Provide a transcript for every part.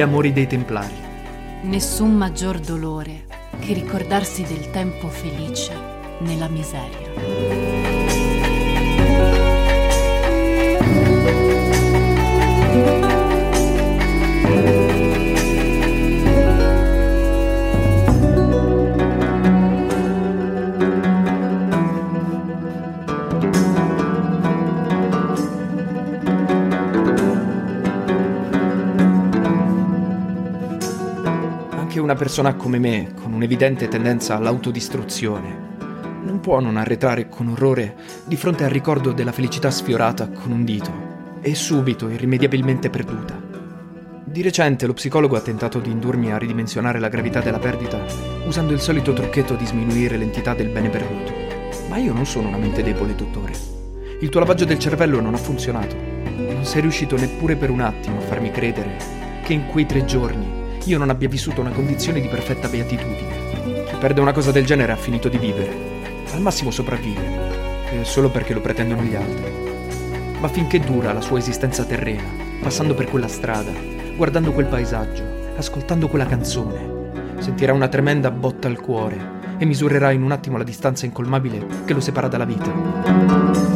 gli amori dei Templari. Nessun maggior dolore che ricordarsi del tempo felice nella miseria. Una persona come me, con un'evidente tendenza all'autodistruzione, non può non arretrare con orrore di fronte al ricordo della felicità sfiorata con un dito e subito irrimediabilmente perduta. Di recente lo psicologo ha tentato di indurmi a ridimensionare la gravità della perdita usando il solito trucchetto di sminuire l'entità del bene perduto. Ma io non sono una mente debole, dottore. Il tuo lavaggio del cervello non ha funzionato. Non sei riuscito neppure per un attimo a farmi credere che in quei tre giorni io non abbia vissuto una condizione di perfetta beatitudine. Chi perde una cosa del genere ha finito di vivere. Al massimo sopravvive, eh, solo perché lo pretendono gli altri. Ma finché dura la sua esistenza terrena, passando per quella strada, guardando quel paesaggio, ascoltando quella canzone, sentirà una tremenda botta al cuore e misurerà in un attimo la distanza incolmabile che lo separa dalla vita.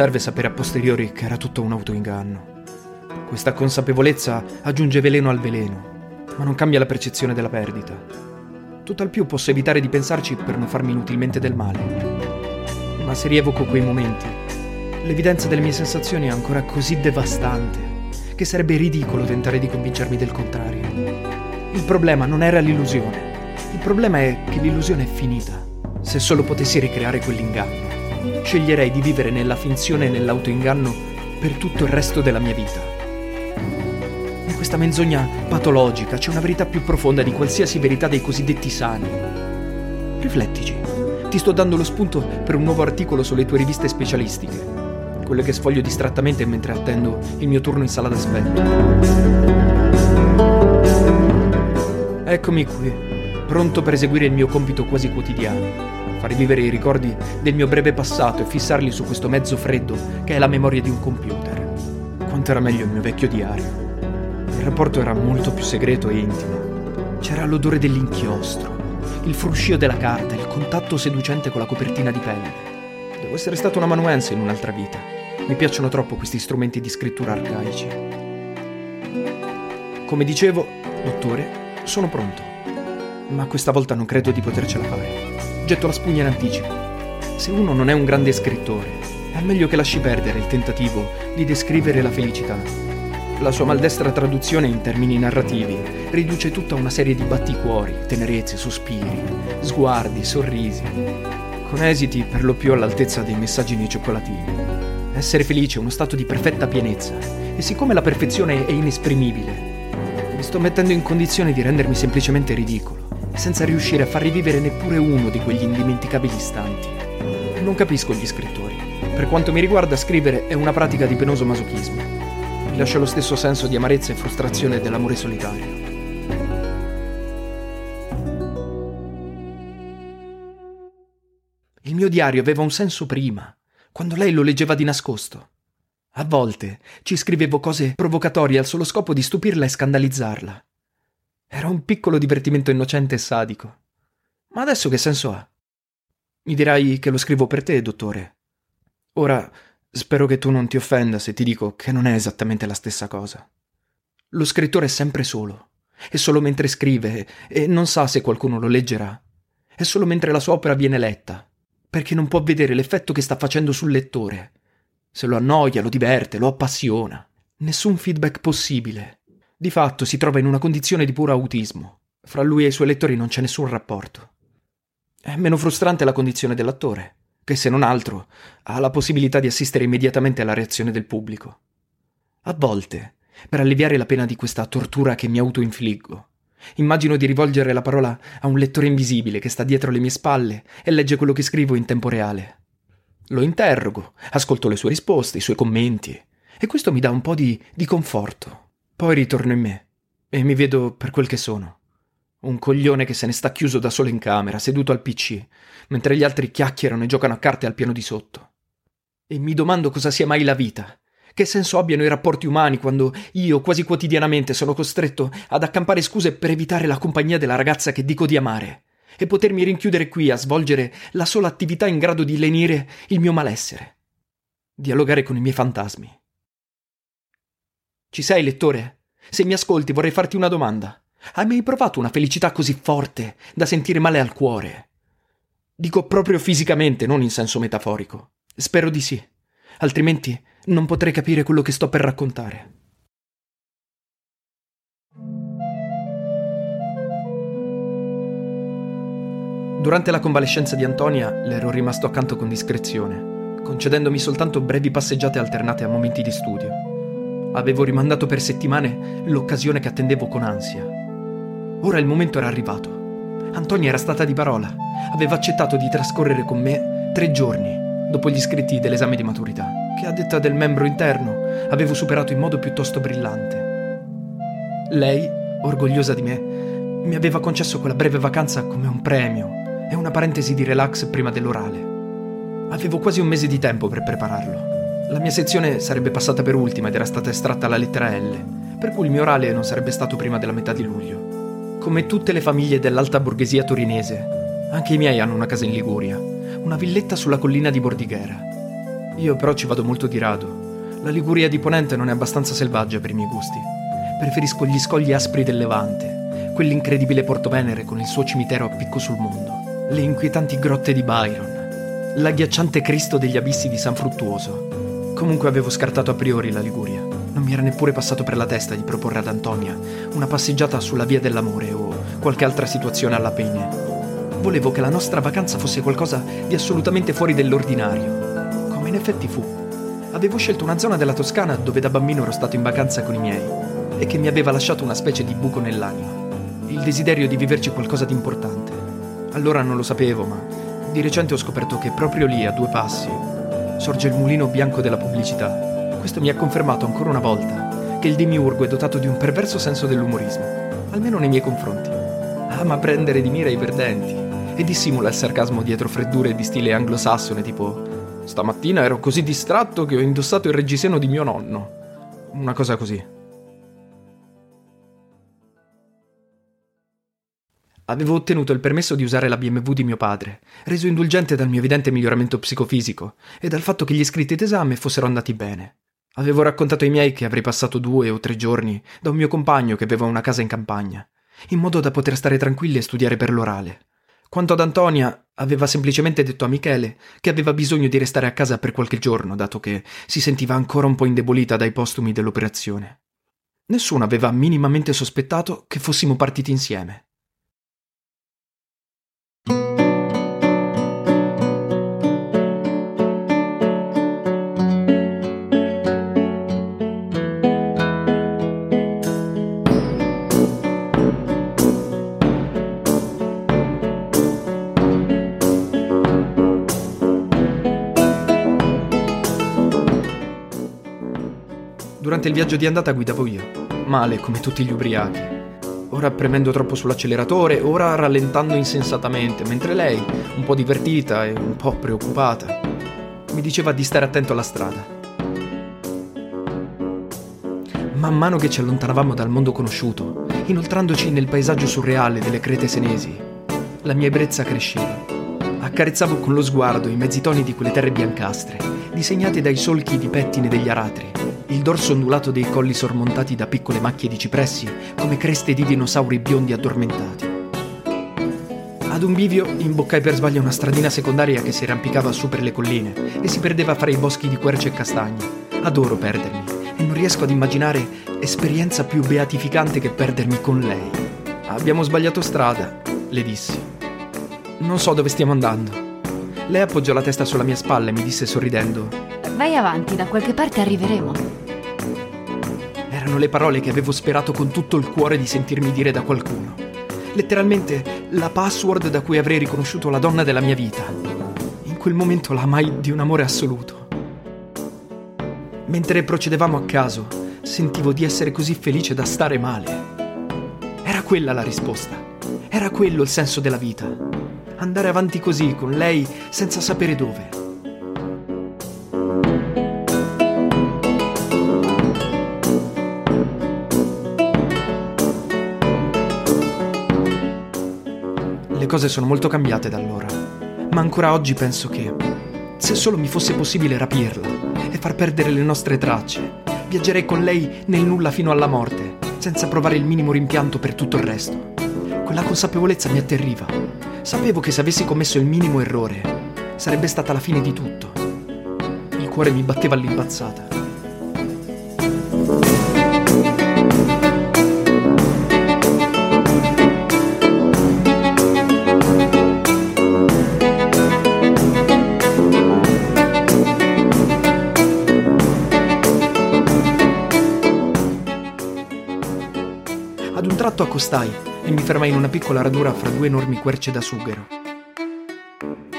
Serve sapere a posteriori che era tutto un autoinganno. Questa consapevolezza aggiunge veleno al veleno, ma non cambia la percezione della perdita. Tutt'al più posso evitare di pensarci per non farmi inutilmente del male. Ma se rievoco quei momenti, l'evidenza delle mie sensazioni è ancora così devastante che sarebbe ridicolo tentare di convincermi del contrario. Il problema non era l'illusione, il problema è che l'illusione è finita. Se solo potessi ricreare quell'inganno, sceglierei di vivere nella finzione e nell'autoinganno per tutto il resto della mia vita. In questa menzogna patologica c'è una verità più profonda di qualsiasi verità dei cosiddetti sani. Riflettici. Ti sto dando lo spunto per un nuovo articolo sulle tue riviste specialistiche, quelle che sfoglio distrattamente mentre attendo il mio turno in sala d'aspetto. Eccomi qui, pronto per eseguire il mio compito quasi quotidiano, far rivivere i ricordi del mio breve passato e fissarli su questo mezzo freddo che è la memoria di un computer. Quanto era meglio il mio vecchio diario. Il rapporto era molto più segreto e intimo. C'era l'odore dell'inchiostro, il fruscio della carta, il contatto seducente con la copertina di pelle. Devo essere stato un amanuense in un'altra vita. Mi piacciono troppo questi strumenti di scrittura arcaici. Come dicevo, dottore, sono pronto. Ma questa volta non credo di potercela fare. Getto la spugna in anticipo. Se uno non è un grande scrittore, è meglio che lasci perdere il tentativo di descrivere la felicità. La sua maldestra traduzione in termini narrativi riduce tutta una serie di batticuori, tenerezze, sospiri, sguardi, sorrisi, con esiti per lo più all'altezza dei messaggi nei cioccolatini. Essere felice è uno stato di perfetta pienezza e siccome la perfezione è inesprimibile, mi sto mettendo in condizione di rendermi semplicemente ridicolo, senza riuscire a far rivivere neppure uno di quegli indimenticabili istanti. Non capisco gli scrittori. Per quanto mi riguarda, scrivere è una pratica di penoso masochismo. Mi lascia lo stesso senso di amarezza e frustrazione dell'amore solitario. Il mio diario aveva un senso prima, quando lei lo leggeva di nascosto. A volte ci scrivevo cose provocatorie al solo scopo di stupirla e scandalizzarla. Era un piccolo divertimento innocente e sadico. Ma adesso che senso ha? Mi dirai che lo scrivo per te, dottore. Ora, spero che tu non ti offenda se ti dico che non è esattamente la stessa cosa. Lo scrittore è sempre solo. È solo mentre scrive e non sa se qualcuno lo leggerà. È solo mentre la sua opera viene letta, perché non può vedere l'effetto che sta facendo sul lettore. Se lo annoia, lo diverte, lo appassiona. Nessun feedback possibile. Di fatto si trova in una condizione di puro autismo. Fra lui e i suoi lettori non c'è nessun rapporto. È meno frustrante la condizione dell'attore, che se non altro ha la possibilità di assistere immediatamente alla reazione del pubblico. A volte, per alleviare la pena di questa tortura che mi autoinfliggo, immagino di rivolgere la parola a un lettore invisibile che sta dietro le mie spalle e legge quello che scrivo in tempo reale. Lo interrogo, ascolto le sue risposte, i suoi commenti, e questo mi dà un po' di, di conforto. Poi ritorno in me e mi vedo per quel che sono. Un coglione che se ne sta chiuso da solo in camera, seduto al PC, mentre gli altri chiacchierano e giocano a carte al piano di sotto. E mi domando cosa sia mai la vita. Che senso abbiano i rapporti umani quando io, quasi quotidianamente, sono costretto ad accampare scuse per evitare la compagnia della ragazza che dico di amare e potermi rinchiudere qui a svolgere la sola attività in grado di lenire il mio malessere. Dialogare con i miei fantasmi. Ci sei, lettore? Se mi ascolti vorrei farti una domanda. Hai mai provato una felicità così forte da sentire male al cuore? Dico proprio fisicamente, non in senso metaforico. Spero di sì. Altrimenti non potrei capire quello che sto per raccontare. Durante la convalescenza di Antonia le ero rimasto accanto con discrezione, concedendomi soltanto brevi passeggiate alternate a momenti di studio. Avevo rimandato per settimane l'occasione che attendevo con ansia. Ora il momento era arrivato. Antonia era stata di parola, aveva accettato di trascorrere con me tre giorni dopo gli iscritti dell'esame di maturità, che a detta del membro interno avevo superato in modo piuttosto brillante. Lei, orgogliosa di me, mi aveva concesso quella breve vacanza come un premio e una parentesi di relax prima dell'orale. Avevo quasi un mese di tempo per prepararlo. La mia sezione sarebbe passata per ultima ed era stata estratta la lettera L, per cui il mio orale non sarebbe stato prima della metà di luglio. Come tutte le famiglie dell'alta borghesia torinese, anche i miei hanno una casa in Liguria, una villetta sulla collina di Bordighera. Io però ci vado molto di rado. La Liguria di Ponente non è abbastanza selvaggia per i miei gusti. Preferisco gli scogli aspri del Levante, quell'incredibile Porto Venere con il suo cimitero a picco sul mondo le inquietanti grotte di Byron, l'agghiacciante Cristo degli abissi di San Fruttuoso. Comunque avevo scartato a priori la Liguria. Non mi era neppure passato per la testa di proporre ad Antonia una passeggiata sulla via dell'amore o qualche altra situazione alla penne. Volevo che la nostra vacanza fosse qualcosa di assolutamente fuori dell'ordinario, come in effetti fu. Avevo scelto una zona della Toscana dove da bambino ero stato in vacanza con i miei e che mi aveva lasciato una specie di buco nell'anima, il desiderio di viverci qualcosa di importante. Allora non lo sapevo, ma di recente ho scoperto che proprio lì, a due passi, sorge il mulino bianco della pubblicità. Questo mi ha confermato ancora una volta che il demiurgo è dotato di un perverso senso dell'umorismo, almeno nei miei confronti. Ama prendere di mira i perdenti e dissimula il sarcasmo dietro freddure di stile anglosassone tipo Stamattina ero così distratto che ho indossato il reggiseno di mio nonno. Una cosa così. Avevo ottenuto il permesso di usare la BMW di mio padre, reso indulgente dal mio evidente miglioramento psicofisico e dal fatto che gli iscritti d'esame fossero andati bene. Avevo raccontato ai miei che avrei passato due o tre giorni da un mio compagno che aveva una casa in campagna, in modo da poter stare tranquilli e studiare per l'orale. Quanto ad Antonia, aveva semplicemente detto a Michele che aveva bisogno di restare a casa per qualche giorno, dato che si sentiva ancora un po' indebolita dai postumi dell'operazione. Nessuno aveva minimamente sospettato che fossimo partiti insieme. Durante il viaggio di andata guidavo io, male come tutti gli ubriachi. Ora premendo troppo sull'acceleratore, ora rallentando insensatamente, mentre lei, un po' divertita e un po' preoccupata, mi diceva di stare attento alla strada. Man mano che ci allontanavamo dal mondo conosciuto, inoltrandoci nel paesaggio surreale delle crete senesi, la mia ebbrezza cresceva. Accarezzavo con lo sguardo i mezzi toni di quelle terre biancastre, disegnate dai solchi di pettine degli aratri, il dorso ondulato dei colli sormontati da piccole macchie di cipressi come creste di dinosauri biondi addormentati. Ad un bivio imboccai per sbaglio una stradina secondaria che si arrampicava su per le colline e si perdeva fra i boschi di querce e castagne. Adoro perdermi e non riesco ad immaginare esperienza più beatificante che perdermi con lei. Abbiamo sbagliato strada, le dissi. Non so dove stiamo andando. Lei appoggiò la testa sulla mia spalla e mi disse sorridendo: Vai avanti, da qualche parte arriveremo. Erano le parole che avevo sperato con tutto il cuore di sentirmi dire da qualcuno. Letteralmente la password da cui avrei riconosciuto la donna della mia vita. In quel momento la amai di un amore assoluto. Mentre procedevamo a caso, sentivo di essere così felice da stare male. Era quella la risposta. Era quello il senso della vita. Andare avanti così con lei senza sapere dove. Cose sono molto cambiate da allora, ma ancora oggi penso che, se solo mi fosse possibile rapirla e far perdere le nostre tracce, viaggerei con lei nel nulla fino alla morte, senza provare il minimo rimpianto per tutto il resto. Quella consapevolezza mi atterriva. Sapevo che se avessi commesso il minimo errore, sarebbe stata la fine di tutto. Il cuore mi batteva all'impazzata. Accostai e mi fermai in una piccola radura fra due enormi querce da sughero.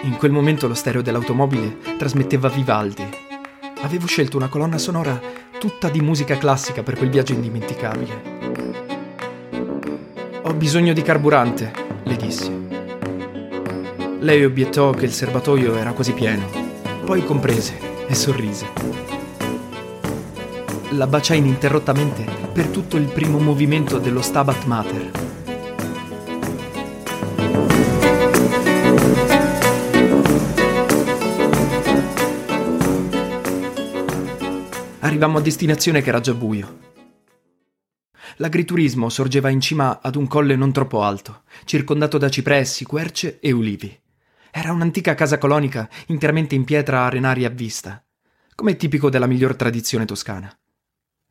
In quel momento lo stereo dell'automobile trasmetteva Vivaldi. Avevo scelto una colonna sonora tutta di musica classica per quel viaggio indimenticabile. Ho bisogno di carburante, le dissi. Lei obiettò che il serbatoio era quasi pieno, poi comprese e sorrise. La baciai ininterrottamente per tutto il primo movimento dello Stabat Mater. Arrivammo a destinazione che era già buio. L'agriturismo sorgeva in cima ad un colle non troppo alto, circondato da cipressi, querce e ulivi. Era un'antica casa colonica interamente in pietra arenaria a vista, come tipico della miglior tradizione toscana.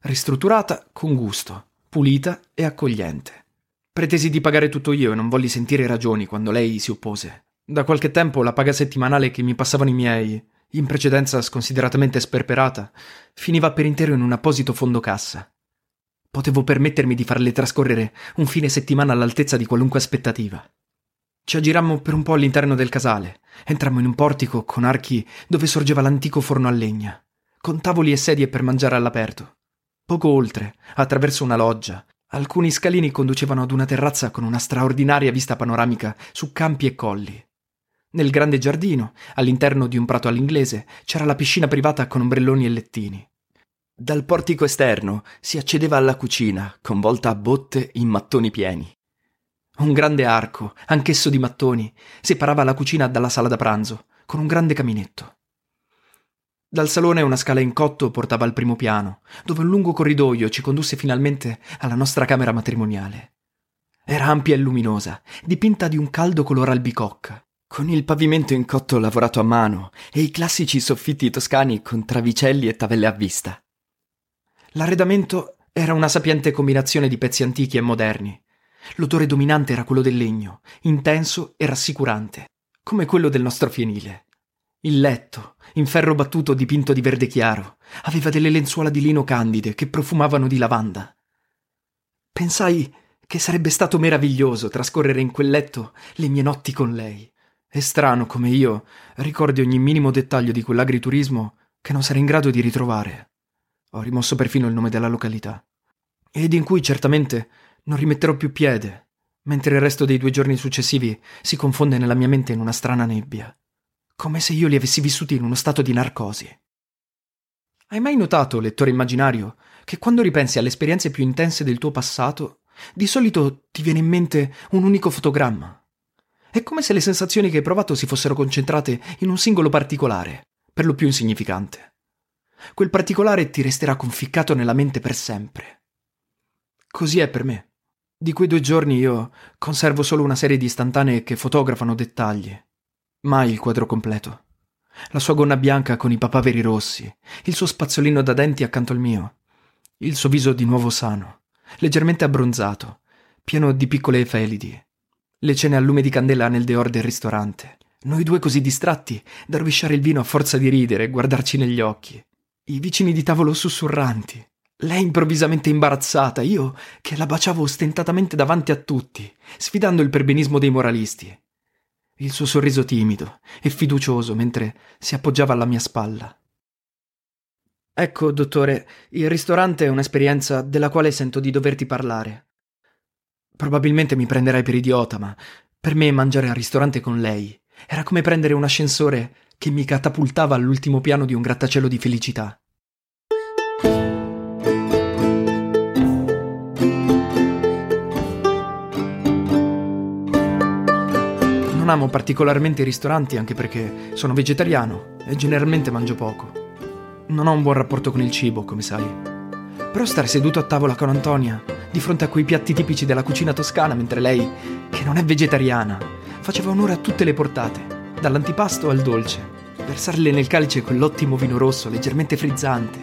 Ristrutturata con gusto, pulita e accogliente. Pretesi di pagare tutto io e non volli sentire ragioni quando lei si oppose. Da qualche tempo la paga settimanale che mi passavano i miei, in precedenza sconsideratamente sperperata, finiva per intero in un apposito fondo cassa. Potevo permettermi di farle trascorrere un fine settimana all'altezza di qualunque aspettativa. Ci aggirammo per un po' all'interno del casale, entrammo in un portico con archi dove sorgeva l'antico forno a legna, con tavoli e sedie per mangiare all'aperto. Poco oltre, attraverso una loggia, alcuni scalini conducevano ad una terrazza con una straordinaria vista panoramica su campi e colli. Nel grande giardino, all'interno di un prato all'inglese, c'era la piscina privata con ombrelloni e lettini. Dal portico esterno si accedeva alla cucina, con volta a botte in mattoni pieni. Un grande arco, anch'esso di mattoni, separava la cucina dalla sala da pranzo, con un grande caminetto. Dal salone una scala in cotto portava al primo piano, dove un lungo corridoio ci condusse finalmente alla nostra camera matrimoniale. Era ampia e luminosa, dipinta di un caldo colore albicocca, con il pavimento in cotto lavorato a mano e i classici soffitti toscani con travicelli e tavelle a vista. L'arredamento era una sapiente combinazione di pezzi antichi e moderni. L'odore dominante era quello del legno, intenso e rassicurante, come quello del nostro fienile. Il letto, in ferro battuto dipinto di verde chiaro, aveva delle lenzuola di lino candide che profumavano di lavanda. Pensai che sarebbe stato meraviglioso trascorrere in quel letto le mie notti con lei. È strano come io ricordi ogni minimo dettaglio di quell'agriturismo che non sarei in grado di ritrovare. Ho rimosso perfino il nome della località. Ed in cui certamente non rimetterò più piede, mentre il resto dei due giorni successivi si confonde nella mia mente in una strana nebbia, come se io li avessi vissuti in uno stato di narcosi. Hai mai notato, lettore immaginario, che quando ripensi alle esperienze più intense del tuo passato, di solito ti viene in mente un unico fotogramma? È come se le sensazioni che hai provato si fossero concentrate in un singolo particolare, per lo più insignificante. Quel particolare ti resterà conficcato nella mente per sempre. Così è per me. Di quei due giorni io conservo solo una serie di istantanee che fotografano dettagli. Mai il quadro completo. La sua gonna bianca con i papaveri rossi, il suo spazzolino da denti accanto al mio, il suo viso di nuovo sano, leggermente abbronzato, pieno di piccole efelidi, le cene a lume di candela nel dehors del ristorante. Noi due così distratti da rovesciare il vino a forza di ridere e guardarci negli occhi. I vicini di tavolo sussurranti. Lei improvvisamente imbarazzata, io che la baciavo ostentatamente davanti a tutti, sfidando il perbenismo dei moralisti. Il suo sorriso timido e fiducioso mentre si appoggiava alla mia spalla. Ecco, dottore, il ristorante è un'esperienza della quale sento di doverti parlare. Probabilmente mi prenderai per idiota, ma per me mangiare al ristorante con lei era come prendere un ascensore che mi catapultava all'ultimo piano di un grattacielo di felicità. Amo particolarmente i ristoranti anche perché sono vegetariano e generalmente mangio poco. Non ho un buon rapporto con il cibo, come sai. Però stare seduto a tavola con Antonia, di fronte a quei piatti tipici della cucina toscana, mentre lei, che non è vegetariana, faceva onore a tutte le portate, dall'antipasto al dolce, versarle nel calice quell'ottimo vino rosso leggermente frizzante,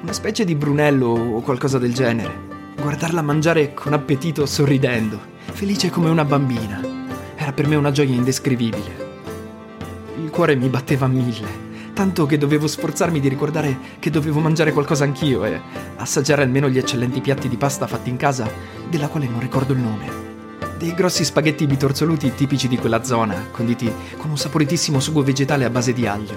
una specie di brunello o qualcosa del genere, guardarla mangiare con appetito sorridendo, felice come una bambina, era per me una gioia indescrivibile. Il cuore mi batteva a mille tanto che dovevo sforzarmi di ricordare che dovevo mangiare qualcosa anch'io e assaggiare almeno gli eccellenti piatti di pasta fatti in casa, della quale non ricordo il nome. Dei grossi spaghetti bitorzoluti tipici di quella zona, conditi con un saporitissimo sugo vegetale a base di aglio.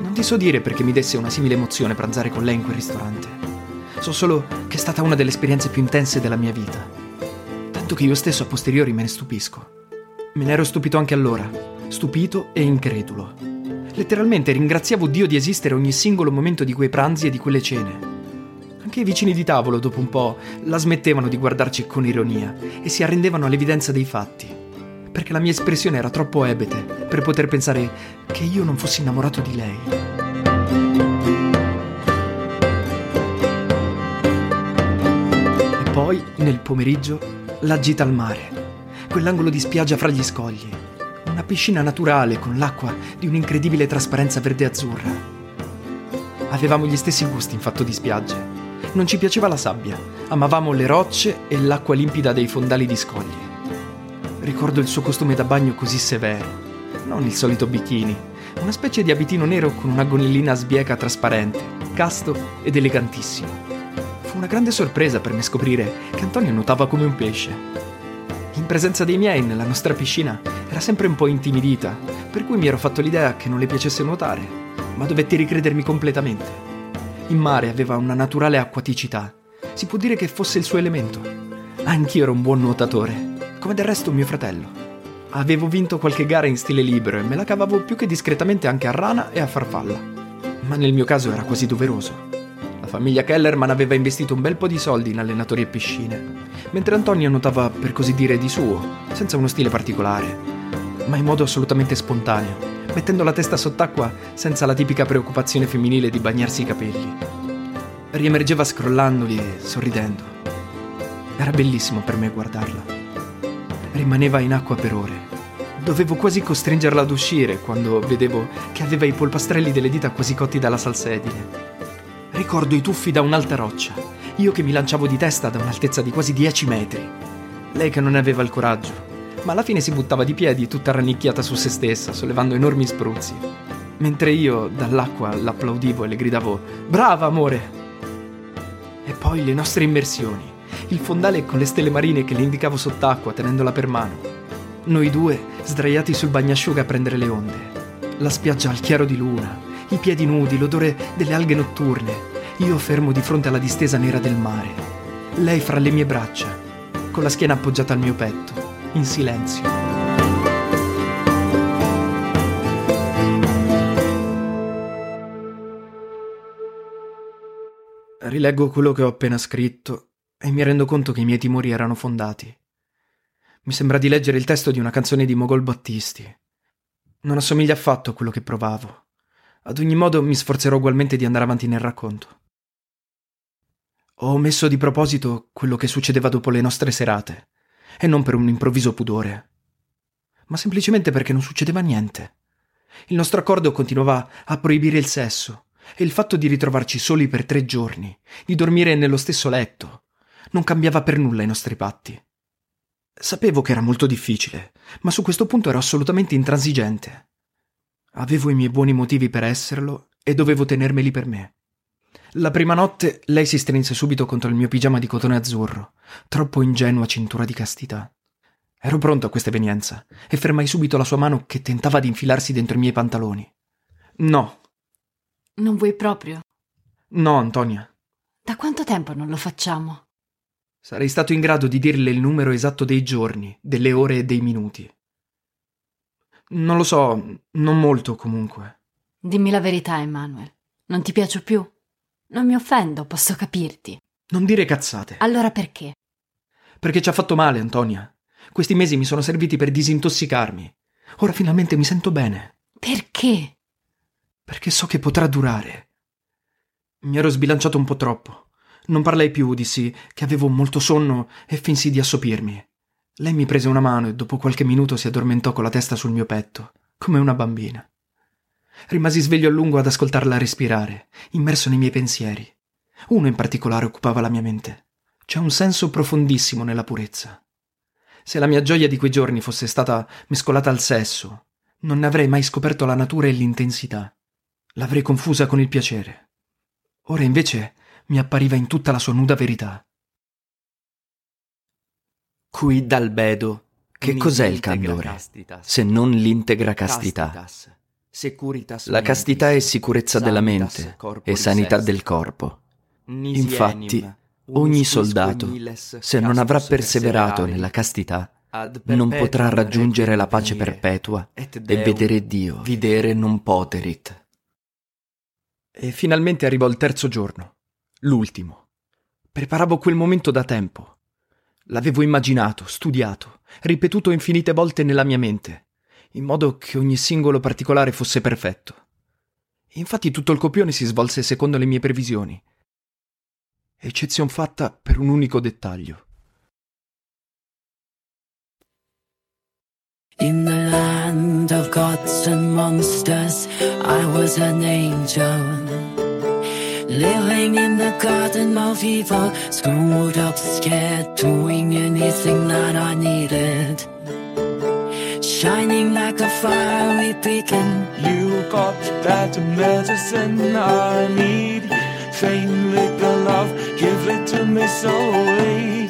Non ti so dire perché mi desse una simile emozione pranzare con lei in quel ristorante. So solo che è stata una delle esperienze più intense della mia vita. Tanto che io stesso a posteriori me ne stupisco. Me ne ero stupito anche allora, stupito e incredulo. Letteralmente ringraziavo Dio di esistere ogni singolo momento di quei pranzi e di quelle cene. Anche i vicini di tavolo, dopo un po', la smettevano di guardarci con ironia e si arrendevano all'evidenza dei fatti. Perché la mia espressione era troppo ebete per poter pensare che io non fossi innamorato di lei. E poi, nel pomeriggio, la gita al mare, quell'angolo di spiaggia fra gli scogli, una piscina naturale con l'acqua di un'incredibile trasparenza verde-azzurra. Avevamo gli stessi gusti in fatto di spiagge. Non ci piaceva la sabbia, amavamo le rocce e l'acqua limpida dei fondali di scogli. Ricordo il suo costume da bagno così severo, non il solito bikini, una specie di abitino nero con una gonellina sbieca trasparente, casto ed elegantissimo. Una grande sorpresa per me scoprire che Antonio nuotava come un pesce. In presenza dei miei, nella nostra piscina, era sempre un po' intimidita, per cui mi ero fatto l'idea che non le piacesse nuotare, ma dovetti ricredermi completamente. In mare aveva una naturale acquaticità. Si può dire che fosse il suo elemento. Anch'io ero un buon nuotatore, come del resto mio fratello. Avevo vinto qualche gara in stile libero e me la cavavo più che discretamente anche a rana e a farfalla. Ma nel mio caso era quasi doveroso. Famiglia Kellerman aveva investito un bel po' di soldi in allenatori e piscine, mentre Antonio nuotava per così dire di suo, senza uno stile particolare, ma in modo assolutamente spontaneo, mettendo la testa sott'acqua senza la tipica preoccupazione femminile di bagnarsi i capelli. Riemergeva scrollandoli e sorridendo. Era bellissimo per me guardarla. Rimaneva in acqua per ore. Dovevo quasi costringerla ad uscire quando vedevo che aveva i polpastrelli delle dita quasi cotti dalla salsedine. Ricordo i tuffi da un'alta roccia, io che mi lanciavo di testa da un'altezza di quasi 10 metri. Lei che non aveva il coraggio, ma alla fine si buttava di piedi tutta rannicchiata su se stessa, sollevando enormi spruzzi. Mentre io dall'acqua l'applaudivo e le gridavo Brava amore! E poi le nostre immersioni, il fondale con le stelle marine che le indicavo sott'acqua tenendola per mano. Noi due sdraiati sul bagnasciuga a prendere le onde. La spiaggia al chiaro di luna, i piedi nudi, l'odore delle alghe notturne, io fermo di fronte alla distesa nera del mare. Lei fra le mie braccia, con la schiena appoggiata al mio petto in silenzio. Rileggo quello che ho appena scritto e mi rendo conto che i miei timori erano fondati. Mi sembra di leggere il testo di una canzone di Mogol Battisti. Non assomiglia affatto a quello che provavo. Ad ogni modo mi sforzerò ugualmente di andare avanti nel racconto. Ho omesso di proposito quello che succedeva dopo le nostre serate e non per un improvviso pudore, ma semplicemente perché non succedeva niente. Il nostro accordo continuava a proibire il sesso e il fatto di ritrovarci soli per tre giorni, di dormire nello stesso letto, non cambiava per nulla i nostri patti. Sapevo che era molto difficile, ma su questo punto ero assolutamente intransigente. Avevo i miei buoni motivi per esserlo e dovevo tenermeli per me. La prima notte lei si strinse subito contro il mio pigiama di cotone azzurro, troppo ingenua cintura di castità. Ero pronto a questa evenienza e fermai subito la sua mano che tentava di infilarsi dentro i miei pantaloni. No. Non vuoi proprio? No, Antonia. Da quanto tempo non lo facciamo? sarei stato in grado di dirle il numero esatto dei giorni, delle ore e dei minuti. Non lo so, non molto comunque. Dimmi la verità, Emanuel. Non ti piace più? Non mi offendo, posso capirti. Non dire cazzate. Allora perché? Perché ci ha fatto male, Antonia. Questi mesi mi sono serviti per disintossicarmi. Ora finalmente mi sento bene. Perché? Perché so che potrà durare. Mi ero sbilanciato un po' troppo. Non parlai più, dissi che avevo molto sonno e finsi di assopirmi. Lei mi prese una mano e dopo qualche minuto si addormentò con la testa sul mio petto, come una bambina. Rimasi sveglio a lungo ad ascoltarla respirare, immerso nei miei pensieri. Uno in particolare occupava la mia mente. C'è un senso profondissimo nella purezza. Se la mia gioia di quei giorni fosse stata mescolata al sesso, non ne avrei mai scoperto la natura e l'intensità. L'avrei confusa con il piacere. Ora invece mi appariva in tutta la sua nuda verità. Qui dal bedo, che cos'è il candore, se non l'integra castità? La castità è sicurezza della mente e sanità del corpo. Infatti, ogni soldato, se non avrà perseverato nella castità, non potrà raggiungere la pace perpetua e vedere Dio. Videre non poterit. E finalmente arrivò il terzo giorno, l'ultimo. Preparavo quel momento da tempo. L'avevo immaginato, studiato, ripetuto infinite volte nella mia mente in modo che ogni singolo particolare fosse perfetto. Infatti tutto il copione si svolse secondo le mie previsioni, eccezion fatta per un unico dettaglio. In the land of gods and monsters, I was an angel. Living in the garden of evil, screwed up, scared, doing anything that I needed. Shining like a fiery beacon. You got that medicine I need. Fame, liquor, love, give it to me slowly.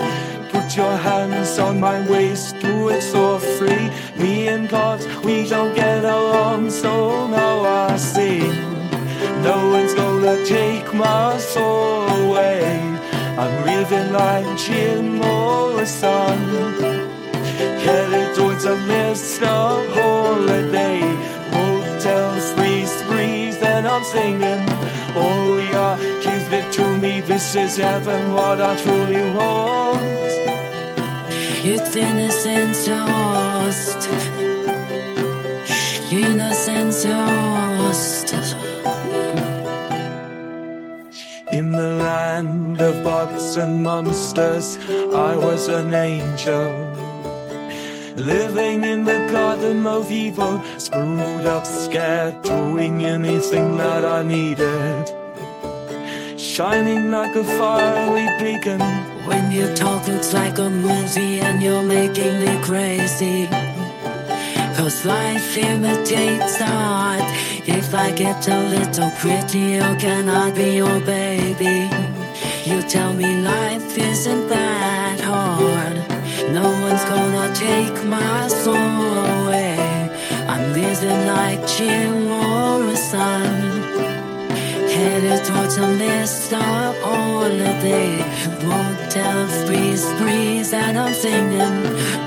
Put your hands on my waist, do it so free. Me and God, we don't get along, so now I see. No one's gonna take my soul away. I'm living like Jim Morrison towards a mist of holiday. Motels, breeze, breeze, and I'm singing. Oh yeah, give it to me, this is heaven, what I truly want. It's innocence lost. Innocence lost. In the land of bugs and monsters, I was an angel. Living in the garden of evil, screwed up, scared, doing anything that I needed. Shining like a fiery beacon. When you talk, it's like a movie and you're making me crazy. Cause life imitates art. If I get a little prettier, can I be your baby? You tell me life isn't that hard. No one's gonna take my soul away. I'm living like Jim Morrison. Headed towards a messed up holiday. Motel breeze, breeze, and I'm singing.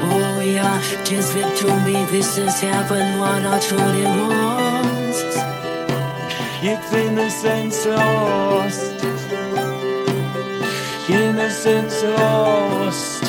Oh yeah, just it to me. This is heaven, what I truly want. It's innocence lost. Innocence lost.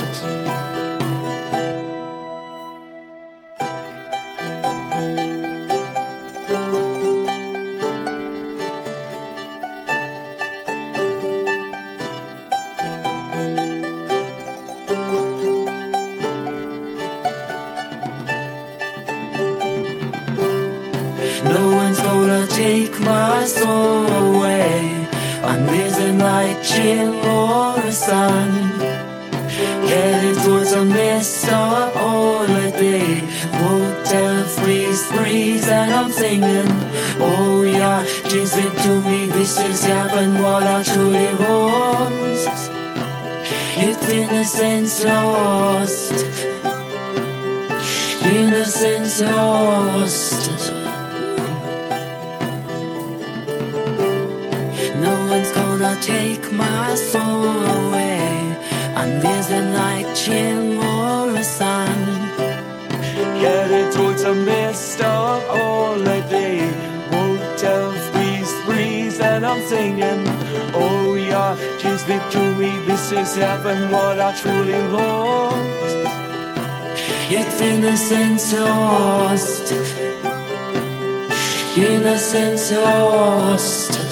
innocence lost. No one's gonna take my soul away. I'm missing like Jim or a sun. Yeah, they a mist of all I day. Hotel squeeze, breeze, and I'm singing. Oh yeah, just victory. This is heaven, what I truly want. Innocence lost. Innocence lost.